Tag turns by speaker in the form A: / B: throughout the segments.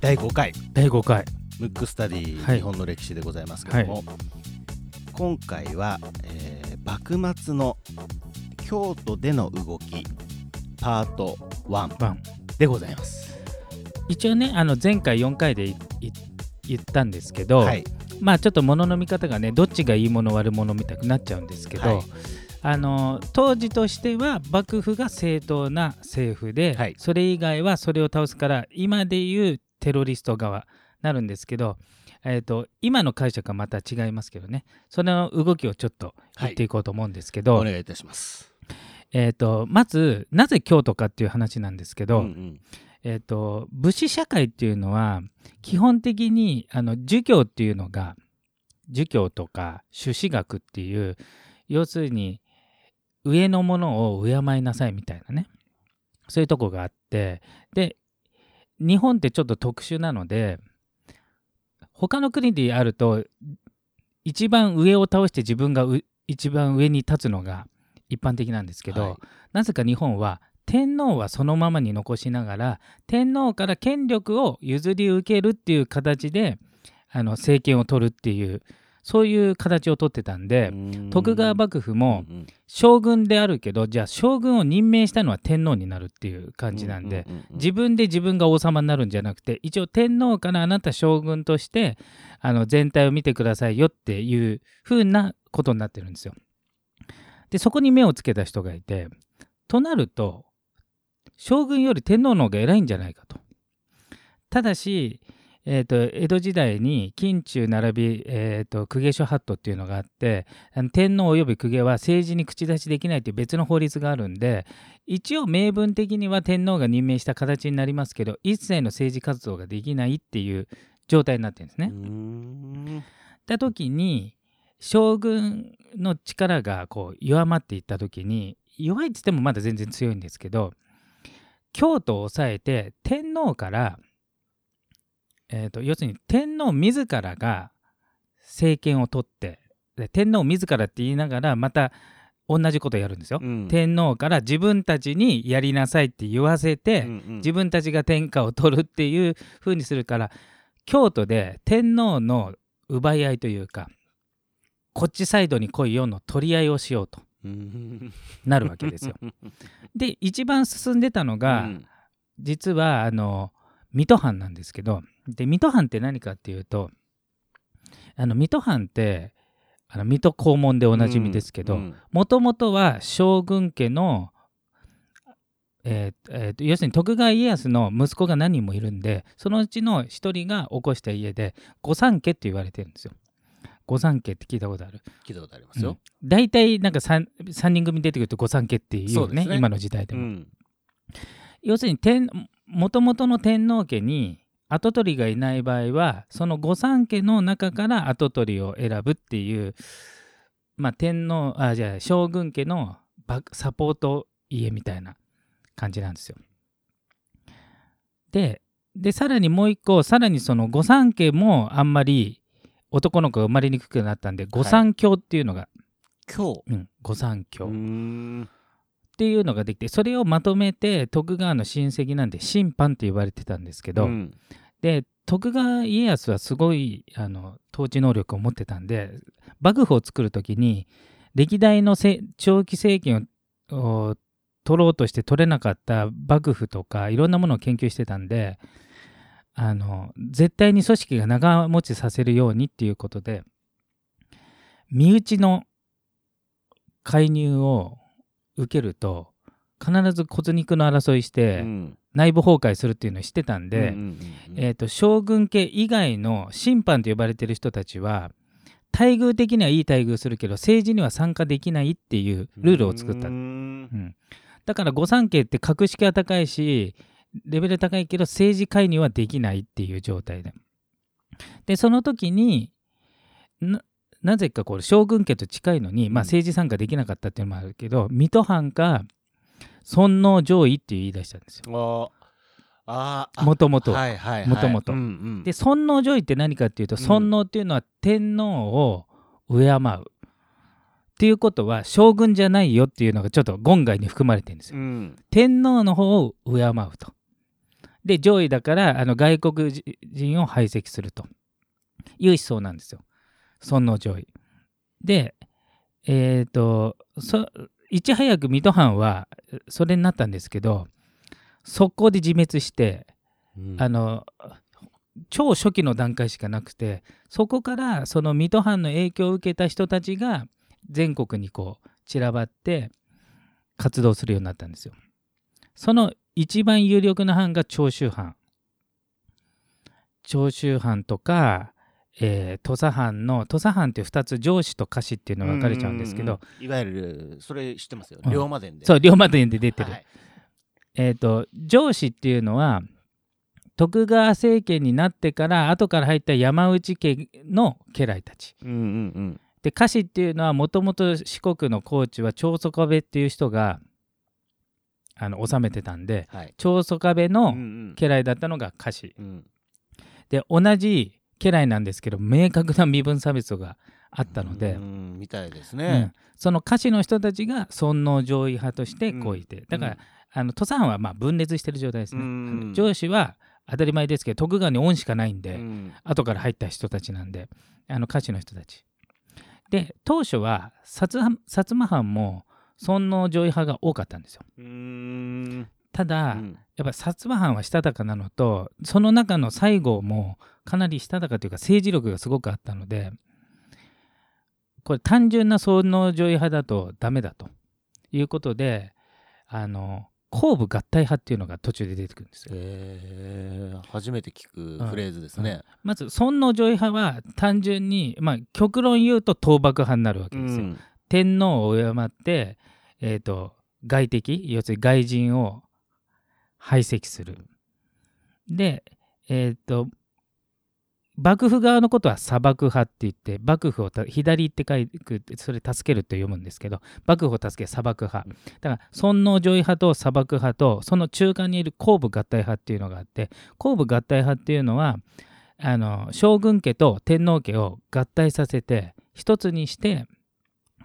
A: 第5回。
B: 第5回。
A: ムックスタディ、
B: はい。
A: 日本の歴史でございますけども、今回は、えー幕末の京都での動きパート1
B: ワン。
A: でございます。
B: 一応ねあの前回4回でいい言ったんですけど、
A: はい、
B: まあちょっと物の見方がねどっちがいいもの悪者みたくなっちゃうんですけど、
A: はい
B: あの当時としては幕府が正当な政府で、
A: はい。
B: それ以外はそれを倒すから今でいうテロリスト側なるんですけど、えー、と今の解釈はまた違いますけどね。その動きをちょっと言ってい。こうと思うんですけど、
A: お願いいたします。
B: えー、とまずなぜ京都かっていう話なんですけど、
A: うんうん。
B: えー、と武士社会っていうのは基本的にあの儒教っていうのが儒教とか朱子学っていう要するに上のものを敬いなさいみたいなね。そういうとこがあって。で日本ってちょっと特殊なので他の国であると一番上を倒して自分がう一番上に立つのが一般的なんですけど、
A: はい。
B: なぜか日本は天皇はそのままに残しながら天皇から権力を譲り受けるっていう形であの政権を取るっていうそういう形を取ってたんで、徳川幕府も将軍であるけどじゃあ将軍を任命したのは天皇になるっていう感じなんで、自分で自分が王様になるんじゃなくて一応天皇からあなた将軍としてあの全体を見てくださいよっていう風なことになってるんですよ。でそこに目をつけた人がいてとなると将軍より天皇の方が偉いんじゃないかと。ただし、えー、と江戸時代に近中並び、えー、と公家諸法度っていうのがあって天皇及び公家は政治に口出しできないという別の法律があるんで一応明文的には天皇が任命した形になりますけど一切の政治活動ができないっていう状態になってるんですね。た時に将軍の力がこう弱まっていった時に弱いっつってもまだ全然強いんですけど京都を抑えて天皇から、えー、と要するに天皇自らが政権を取ってで天皇自らって言いながらまた同じことやるんですよ。
A: うん
B: 天皇から自分たちにやりなさいって言わせて、
A: うんうん
B: 自分たちが天下を取るっていう風にするから京都で天皇の奪い合いというかこっちサイドに来いよの取り合いをしようと
A: うん
B: なるわけですよ。で一番進んでたのが、
A: うん
B: 実はあの水戸藩なんですけどで水戸藩って何かっていうとあの水戸藩ってあの水戸黄門でおなじみですけど、
A: うん
B: もともとは将軍家の、えーえーと要するに徳川家康の息子が何人もいるんでそのうちの一人が起こした家で御三家って言われてるんですよ。御三家って聞いたことある？
A: 聞いたことありますよ。
B: 大体なんか 3, 三人組出てくると御三家っていうね
A: ね
B: 今の時代でも。
A: うん
B: 要するに天もともとの天皇家に跡取りがいない場合はその御三家の中から跡取りを選ぶっていう、まあ、天皇あじゃあ将軍家のバサポート家みたいな感じなんですよ。ででさらにもう一個さらにその御三家もあんまり男の子が生まれにくくなったんで御三教っていうのが、
A: 今日
B: うん、御三教。っていうのができてそれをまとめて徳川の親戚なんで審判って言われてたんですけど、
A: うん。
B: で徳川家康はすごいあの統治能力を持ってたんで幕府を作る時に歴代のせ長期政権をを取ろうとして取れなかった幕府とかいろんなものを研究してたんであの絶対に組織が長持ちさせるようにっていうことで身内の介入を受けると必ず骨肉の争いして
A: うん。
B: 内部崩壊するっていうのを知ってたんで、えー、と将軍家以外の審判と呼ばれてる人たちは待遇的にはいい待遇するけど政治には参加できないっていうルールを作った、
A: うー
B: うん。
A: ん
B: だから御三家って格式は高いしレベル高いけど政治介入はできないっていう状態で。でその時にななぜかこれ将軍家と近いのに、まあ、
A: うん。
B: 政治参加できなかったっていうのもあるけど水戸藩が尊王攘夷って言い出したんですよ。
A: あー。あ
B: もともともともとで尊王攘夷って何かっていうと
A: うん。
B: 尊王っていうのは天皇を敬うっっていうことは将軍じゃないよっていうのがちょっと言外に含まれてるんですよ。
A: うん。
B: 天皇の方を敬うと。で上位だからあの外国人を排斥すると。いう思想なんですよ。尊皇上位。でえっ、とそいち早く水戸藩はそれになったんですけど速攻で自滅して
A: うん
B: あの超初期の段階しかなくてそこからその水戸藩の影響を受けた人たちが全国にこう散らばって活動するようになったんですよ。その一番有力な藩が長州藩。長州藩とか、えー土佐藩の土佐藩って2つ上司と下司っていうのが分かれちゃうんですけど、
A: ううんうんいわゆるそれ知ってますよ
B: うん。
A: 龍馬伝で。
B: そう龍馬伝で出てる、
A: はい
B: えー、と上司っていうのは徳川政権になってから後から入った山内家の家来たち。
A: うんうんうん。
B: で家臣っていうのはもともと四国の高知は長宗我部っていう人があの治めてたんで
A: はい。
B: 長宗我部
A: うんう
B: の
A: ん。
B: 家来だったのが家臣
A: うん。
B: で同じ家来なんですけど明確な身分差別があったので。
A: う、んみたいです
B: うん。
A: ね
B: その家臣の人たちが尊皇上位派としてこういて、だから、あの土佐藩はまあ分裂してる状態ですね。
A: うん。
B: 上司は当たり前ですけど徳川に恩しかないんで、
A: うん。
B: 後から入った人たちなんであの家臣の人たち。で当初は薩摩藩も尊皇上位派が多かったんですよ。ただ、
A: うん。
B: やっぱ薩摩藩はしたたかなのとその中の西郷もかなりしたたかというか政治力がすごくあったのでこれ単純な尊皇上位派だとダメだということであの後部合体派っていうのが途中で出てくるんですよ。
A: へー初めて聞くフレーズですね
B: まず尊皇上位派は単純に、まあ、極論言うと倒幕派になるわけですよ。
A: うん
B: 天皇を敬って、えー、と外敵要するに外人を排斥する。で、えっ、と幕府側のことは砂漠派って言って幕府をた左って書いてそれ助けると読むんですけど幕府を助け砂漠派。だから尊皇上位派と砂漠派とその中間にいる後部合体派っていうのがあって後部合体派っていうのはあの将軍家と天皇家を合体させて一つにして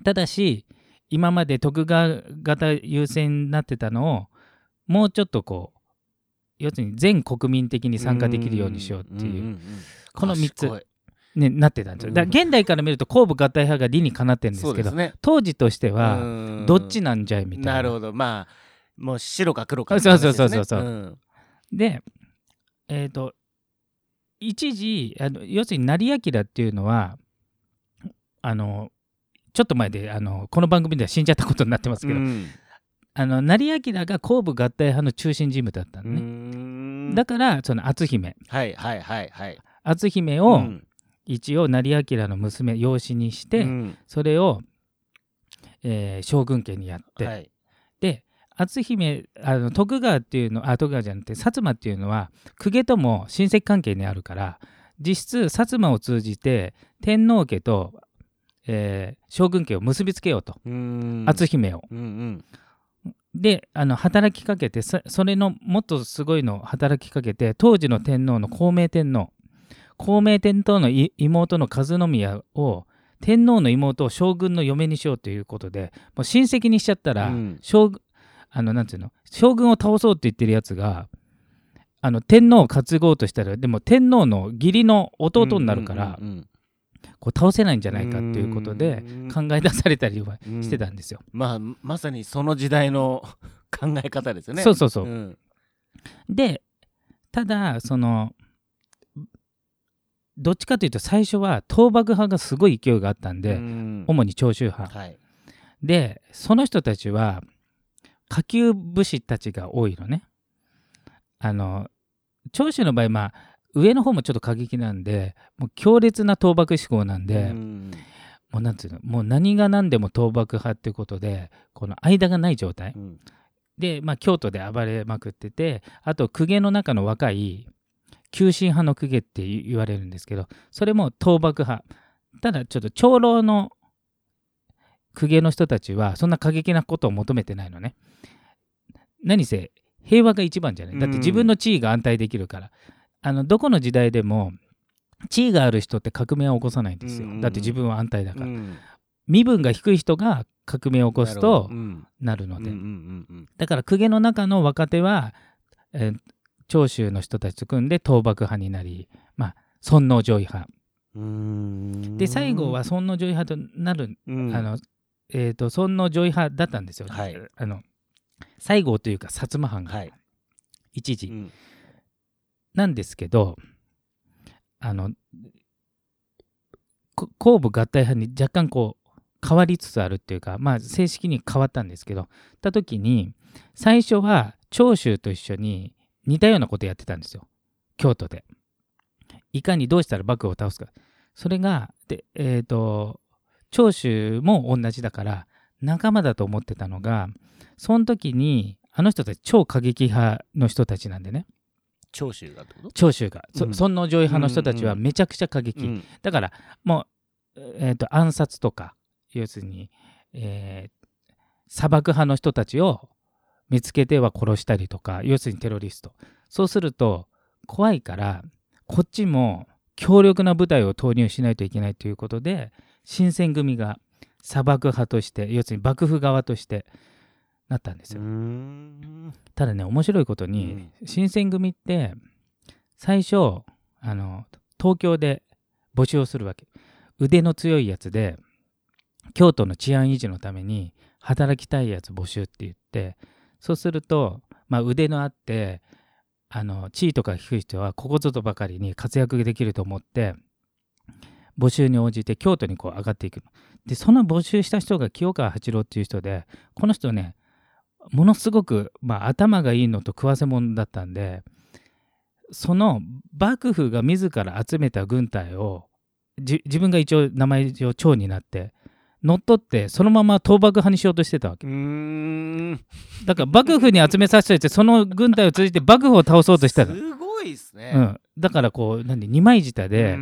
B: ただし今まで徳川型優先になってたのをもうちょっとこう要するに全国民的に参加できるようにしようっていう、この三つ
A: 賢い。
B: ね、なってたんですよ。だ現代から見ると後部合体派が理にかなってるんですけど
A: ね。
B: 当時としては
A: うん。
B: どっちなんじゃいみたいな。
A: なるほど。まあもう白か黒か
B: そうそうそうそう。そう
A: うん。
B: でえっ、と一時あの要するに成明っていうのはあのちょっと前であのこの番組では死んじゃったことになってますけど、
A: うん
B: あの成明が後部合体派の中心人物だったの
A: う
B: ね、
A: ん。
B: だからその篤姫。
A: はいはいはいはい。
B: 篤姫を
A: うん。
B: 一応成明の娘養子にして、
A: うん。
B: それを、えー将軍家にやって、
A: はい。
B: で篤姫あの徳川っていうのあ徳川じゃなくて薩摩っていうのは公家とも親戚関係にあるから実質薩摩を通じて天皇家と、えー将軍家を結びつけようと。
A: うん。
B: 篤姫を。
A: うんうん
B: であの働きかけてそそれのもっとすごいのを働きかけて当時の天皇の孝明天皇孝明天皇のい妹の和宮を天皇の妹を将軍の嫁にしようということでもう親戚にしちゃったら、
A: うん。
B: 将軍あのなんていうの？将軍を倒そうって言ってるやつがあの天皇を担ごうとしたらでも天皇の義理の弟になるから、
A: うんうん
B: こう倒せないんじゃないかっていうことで
A: うん。
B: 考え出されたりは
A: うん。
B: してたんですよ。
A: まあまさにその時代の 考え方ですよね。
B: そうそうそう。
A: ん。
B: でただそのどっちかというと最初は倒幕派がすごい勢いがあったんで、
A: うん。
B: 主に長州派。
A: はい。
B: でその人たちは下級武士たちが多いのね。あの長州の場合まあ上の方もちょっと過激なんでもう強烈な倒幕志向なんで、
A: うん。
B: もうなんていうのもう何が何でも倒幕派っていうことでこの間がない状態。
A: うん。
B: で、まあ、京都で暴れまくっててあと公家の中の若い急進派の公家って言われるんですけどそれも倒幕派。ただちょっと長老の公家の人たちはそんな過激なことを求めてないのね。何せ平和が一番じゃない。だって自分の地位が安泰できるから、あのどこの時代でも地位がある人って革命は起こさないんですよ、
A: うん
B: だって自分は安泰だから、
A: うん。
B: 身分が低い人が革命を起こすとなるので、
A: うんうんうんうん。
B: だから公家の中の若手は、えー長州の人たちと組んで倒幕派になり、まあ、尊王攘夷派。で最後は尊王攘夷派となる、
A: うん。
B: あのえー、と尊王攘夷派だったんですよ、
A: はい。
B: あの西郷というか薩摩藩が
A: はい。
B: 一時、
A: うん
B: なんですけどあの後部合体派に若干こう変わりつつあるっていうかまあ正式に変わったんですけどた時に最初は長州と一緒に似たようなことやってたんですよ。京都で。いかにどうしたら幕府を倒すか。それがでえっ、と長州も同じだから仲間だと思ってたのがその時にあの人たち超過激派の人たちなんでね。
A: 長州がってこと？
B: 長州が、そ
A: うん。
B: 尊王攘夷派の人たちは
A: うんうん
B: めちゃくちゃ過激、
A: うん。
B: だからもう、えー、と暗殺とか要するに、えー砂漠派の人たちを見つけては殺したりとか要するにテロリスト。そうすると怖いからこっちも強力な部隊を投入しないといけないということで新選組が砂漠派として要するに幕府側としてなったんですよ。ただね面白いことに、新選組って最初あの東京で募集をするわけ。腕の強いやつで京都の治安維持のために働きたいやつ募集って言ってそうすると、まあ、腕のあってあの地位とか低い人はここぞとばかりに活躍できると思って募集に応じて京都にこう上がっていくの。でその募集した人が清川八郎っていう人でこの人ねものすごく、まあ、頭がいいのと食わせ者だったんでその幕府が自ら集めた軍隊をじ自分が一応名前上長になって乗っ取ってそのまま倒幕派にしようとしてたわけ。だから幕府に集めさせておいてその軍隊を通じて幕府を倒そうとしたの、
A: すごいですね。
B: うん、だからこう何二枚舌で、だか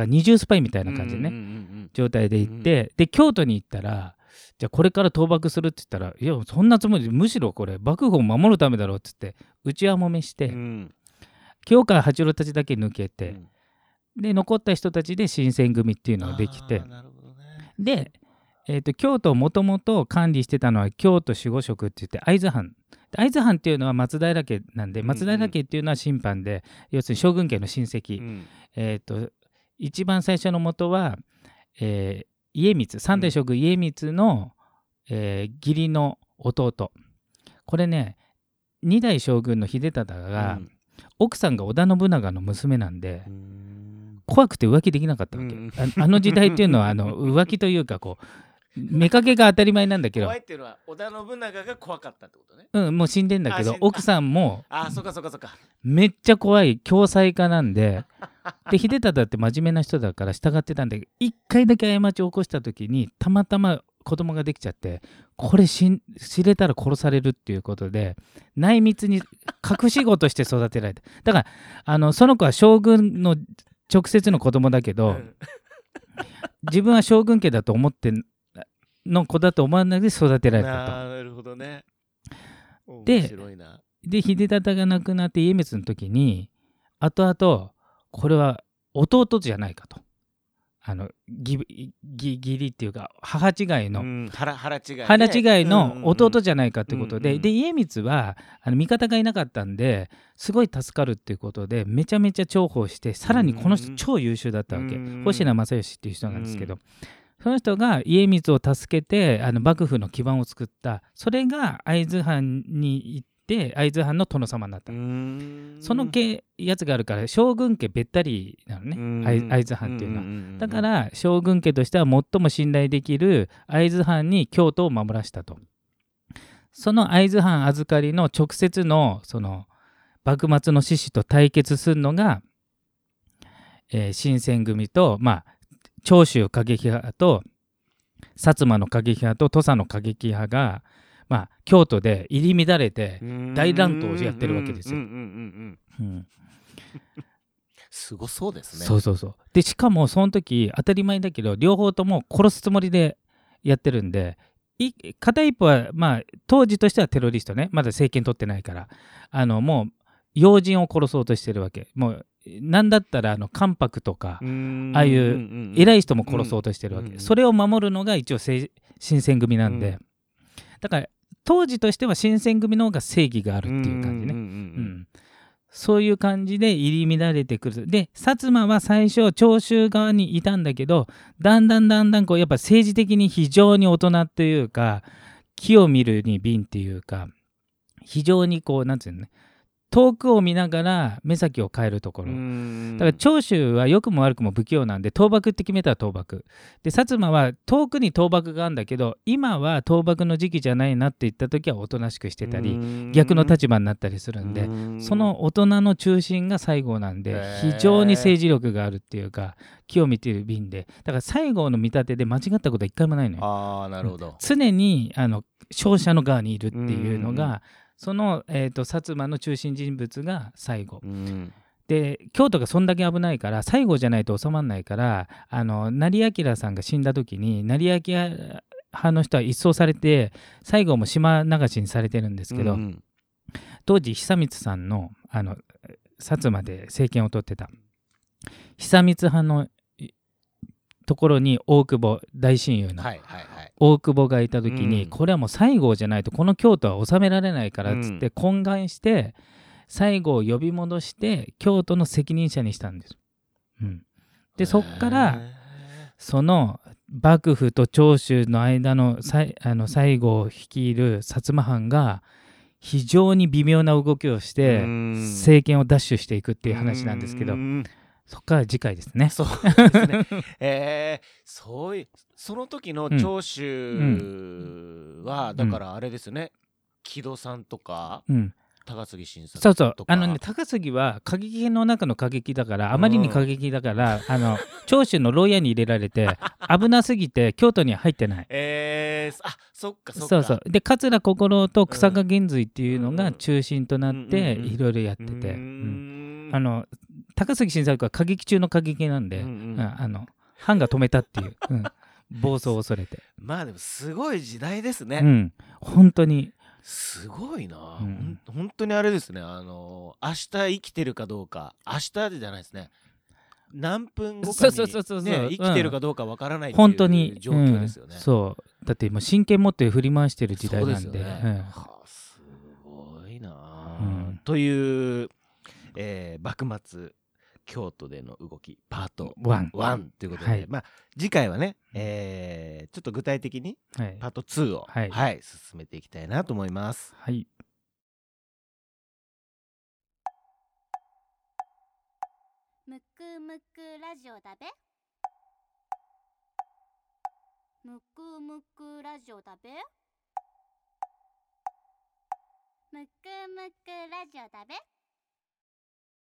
B: ら二重スパイみたいな感じでね、状態で行って、で京都に行ったらじゃあこれから倒幕するって言ったらいやそんなつもりでむしろこれ幕府を守るためだろうっつって内輪もめして、
A: うん。うん
B: 清川八郎たちだけ抜けて、
A: うん。
B: で残った人たちで新選組っていうのができて
A: あーなるほどね。
B: で、えー、と京都をもともと管理してたのは京都守護職って言って会津藩。で会津藩っていうのは松平家なんで
A: うんうん
B: 松平家っていうのは審判で、要するに将軍家の親戚、
A: うん。
B: えっ、と一番最初の元は、えー家光三代将軍家光の、えー義理の弟。これね二代将軍の秀忠が、
A: うん。
B: 奥さんが織田信長の娘なんで、怖くて浮気できなかったわけ、
A: うん。
B: ああの時代っていうのはあの 浮気というかこう妾が当たり前なんだけど。
A: 怖い、っていうのは織田信長が怖かったってことね。
B: うん、もう死んでんだけど奥さんも
A: あーそっかそっかそっか。
B: めっちゃ怖い共済家なんで で秀忠って真面目な人だから従ってたんで一回だけ過ちを起こした時にたまたま子供ができちゃってこれ知れたら殺されるっていうことで内密に隠し子として育てられた。だからあのその子は将軍の直接の子供だけど、
A: うん。
B: 自分は将軍家だと思っての子だと思わないで育てられたと。
A: なるほどね。
B: でで秀忠が亡くなって家光の時に後々これは弟じゃないかと。あのっていうか母違いの、
A: うん腹腹違いね。
B: 腹違いの弟
A: じ
B: じゃないかってことで、
A: うんうん
B: で家光はあの味方がいなかったんですごい助かるっていうことでめちゃめちゃ重宝してさらにこの人
A: うん
B: 超優秀だったわけ、
A: うん
B: 星名正義っていう人なんですけど、
A: うん
B: その人が家光を助けてあの幕府の基盤を作った。それが会津藩に行って会津藩の殿様になった、そのけやつがあるから将軍家べったりなのね。会会津藩っていうのは。だから将軍家としては最も信頼できる会津藩に京都を守らせたと。その会津藩預かりの直接のその幕末の志士と対決するのが、えー新選組と、まあ、長州過激派と薩摩の過激派と土佐の過激派が、まあ、京都で入り乱れて、大乱闘をやってるわけですよ。
A: うんうんうんうんうん。
B: うん。
A: すごそうですね。
B: そうそうそう。でしかもその時当たり前だけど両方とも殺すつもりでやってるんでい片一方はまあ当時としてはテロリストね。まだ政権取ってないから。あのもう要人を殺そうとしてるわけ。もうなんだったらあの関白とか
A: うん。
B: ああいう
A: うん
B: 偉い人も殺そうとしてるわけ、
A: うん
B: それを守るのが一応せ新選組なんで、
A: うん。
B: だから当時としては新選組の方が正義があるっていう感じね、うん
A: ん
B: そういう感じで入り乱れてくる。で薩摩は最初長州側にいたんだけどだんだんだんだんこうやっぱ政治的に非常に大人というか木を見るに敏っていうか非常にこうなんていうのね遠くを見ながら目先を変えるところ、
A: うん。
B: だから長州は良くも悪くも不器用なんで倒幕って決めたら倒幕。で薩摩は遠くに倒幕があるんだけど今は倒幕の時期じゃないなって言った時はおとなしくしてたり
A: うん。
B: 逆の立場になったりするんで
A: うん。
B: その大人の中心が西郷なんで非常に政治力があるっていうか木を見ている瓶で。だから西郷の見立てで間違ったことは一回もないのよ。
A: ああなるほど。
B: 常にあの勝者の側にいるっていうの
A: うん。う
B: その、えー、と薩摩の中心人物が西郷
A: うん。
B: で京都がそんだけ危ないから西郷じゃないと収まらないからあの成明さんが死んだ時に成明派の人は一掃されて西郷も島流しにされてるんですけど、
A: うん
B: 当時久光さんのあの薩摩で政権を取ってた。久光派のいところに大久保大親友の大久保がいた時に、
A: うん。
B: これはもう西郷じゃないとこの京都は治められないからっつって懇願して西郷を呼び戻して京都の責任者にしたんです。うん、でそっから
A: へ
B: その幕府と長州の間のあの西郷を率いる薩摩藩が非常に微妙な動きをし
A: ー
B: て
A: うん。
B: 政権を奪取していくっていう話なんですけど。
A: うん
B: そこから次回ですね。
A: そうですね。えー、そういうその時の長州は、だからあれですよね。木戸さんとか
B: うん、
A: 高杉晋作
B: そうそう。あのね高杉は過激の中の過激だからあまりに過激だから、あの長州の牢屋に入れられて 危なすぎて京都には入ってない。
A: えー、あそっかそっか。
B: そうそう。で桂心と草加源瑞っていうのが中心となって
A: うんうんうん
B: いろいろやって
A: う
B: て、
A: ー
B: うん
A: ん。
B: あの高杉晋作は過激中の過激なんで、
A: うんうん。
B: うんあの藩が止めたっていう、うん暴走を恐れて、
A: まあでもすごい時代ですね、
B: うん、本当に。
A: すごいな、
B: うん。
A: 本当にあれですね。あの明日生きてるかどうか。明日じゃないですね。何分後かに、ね、生きてるかどうかわからない
B: 本当に。
A: 状況ですよね、
B: うん。そう。だって今真剣持って振り回してる時代なんで。
A: ね、
B: うん。
A: はあすごいな、
B: うん。
A: という、えー幕末京都での動きパート
B: ワン。
A: 1ということで、
B: はい。
A: まあ次回はね、えーちょっと具体的に
B: はい。
A: パート2を、
B: はい。
A: はい、進めていきたいなと思います。
B: はい。
C: むくむくラジオだべ。むくむくラジオだべ。むくむくラジオだべ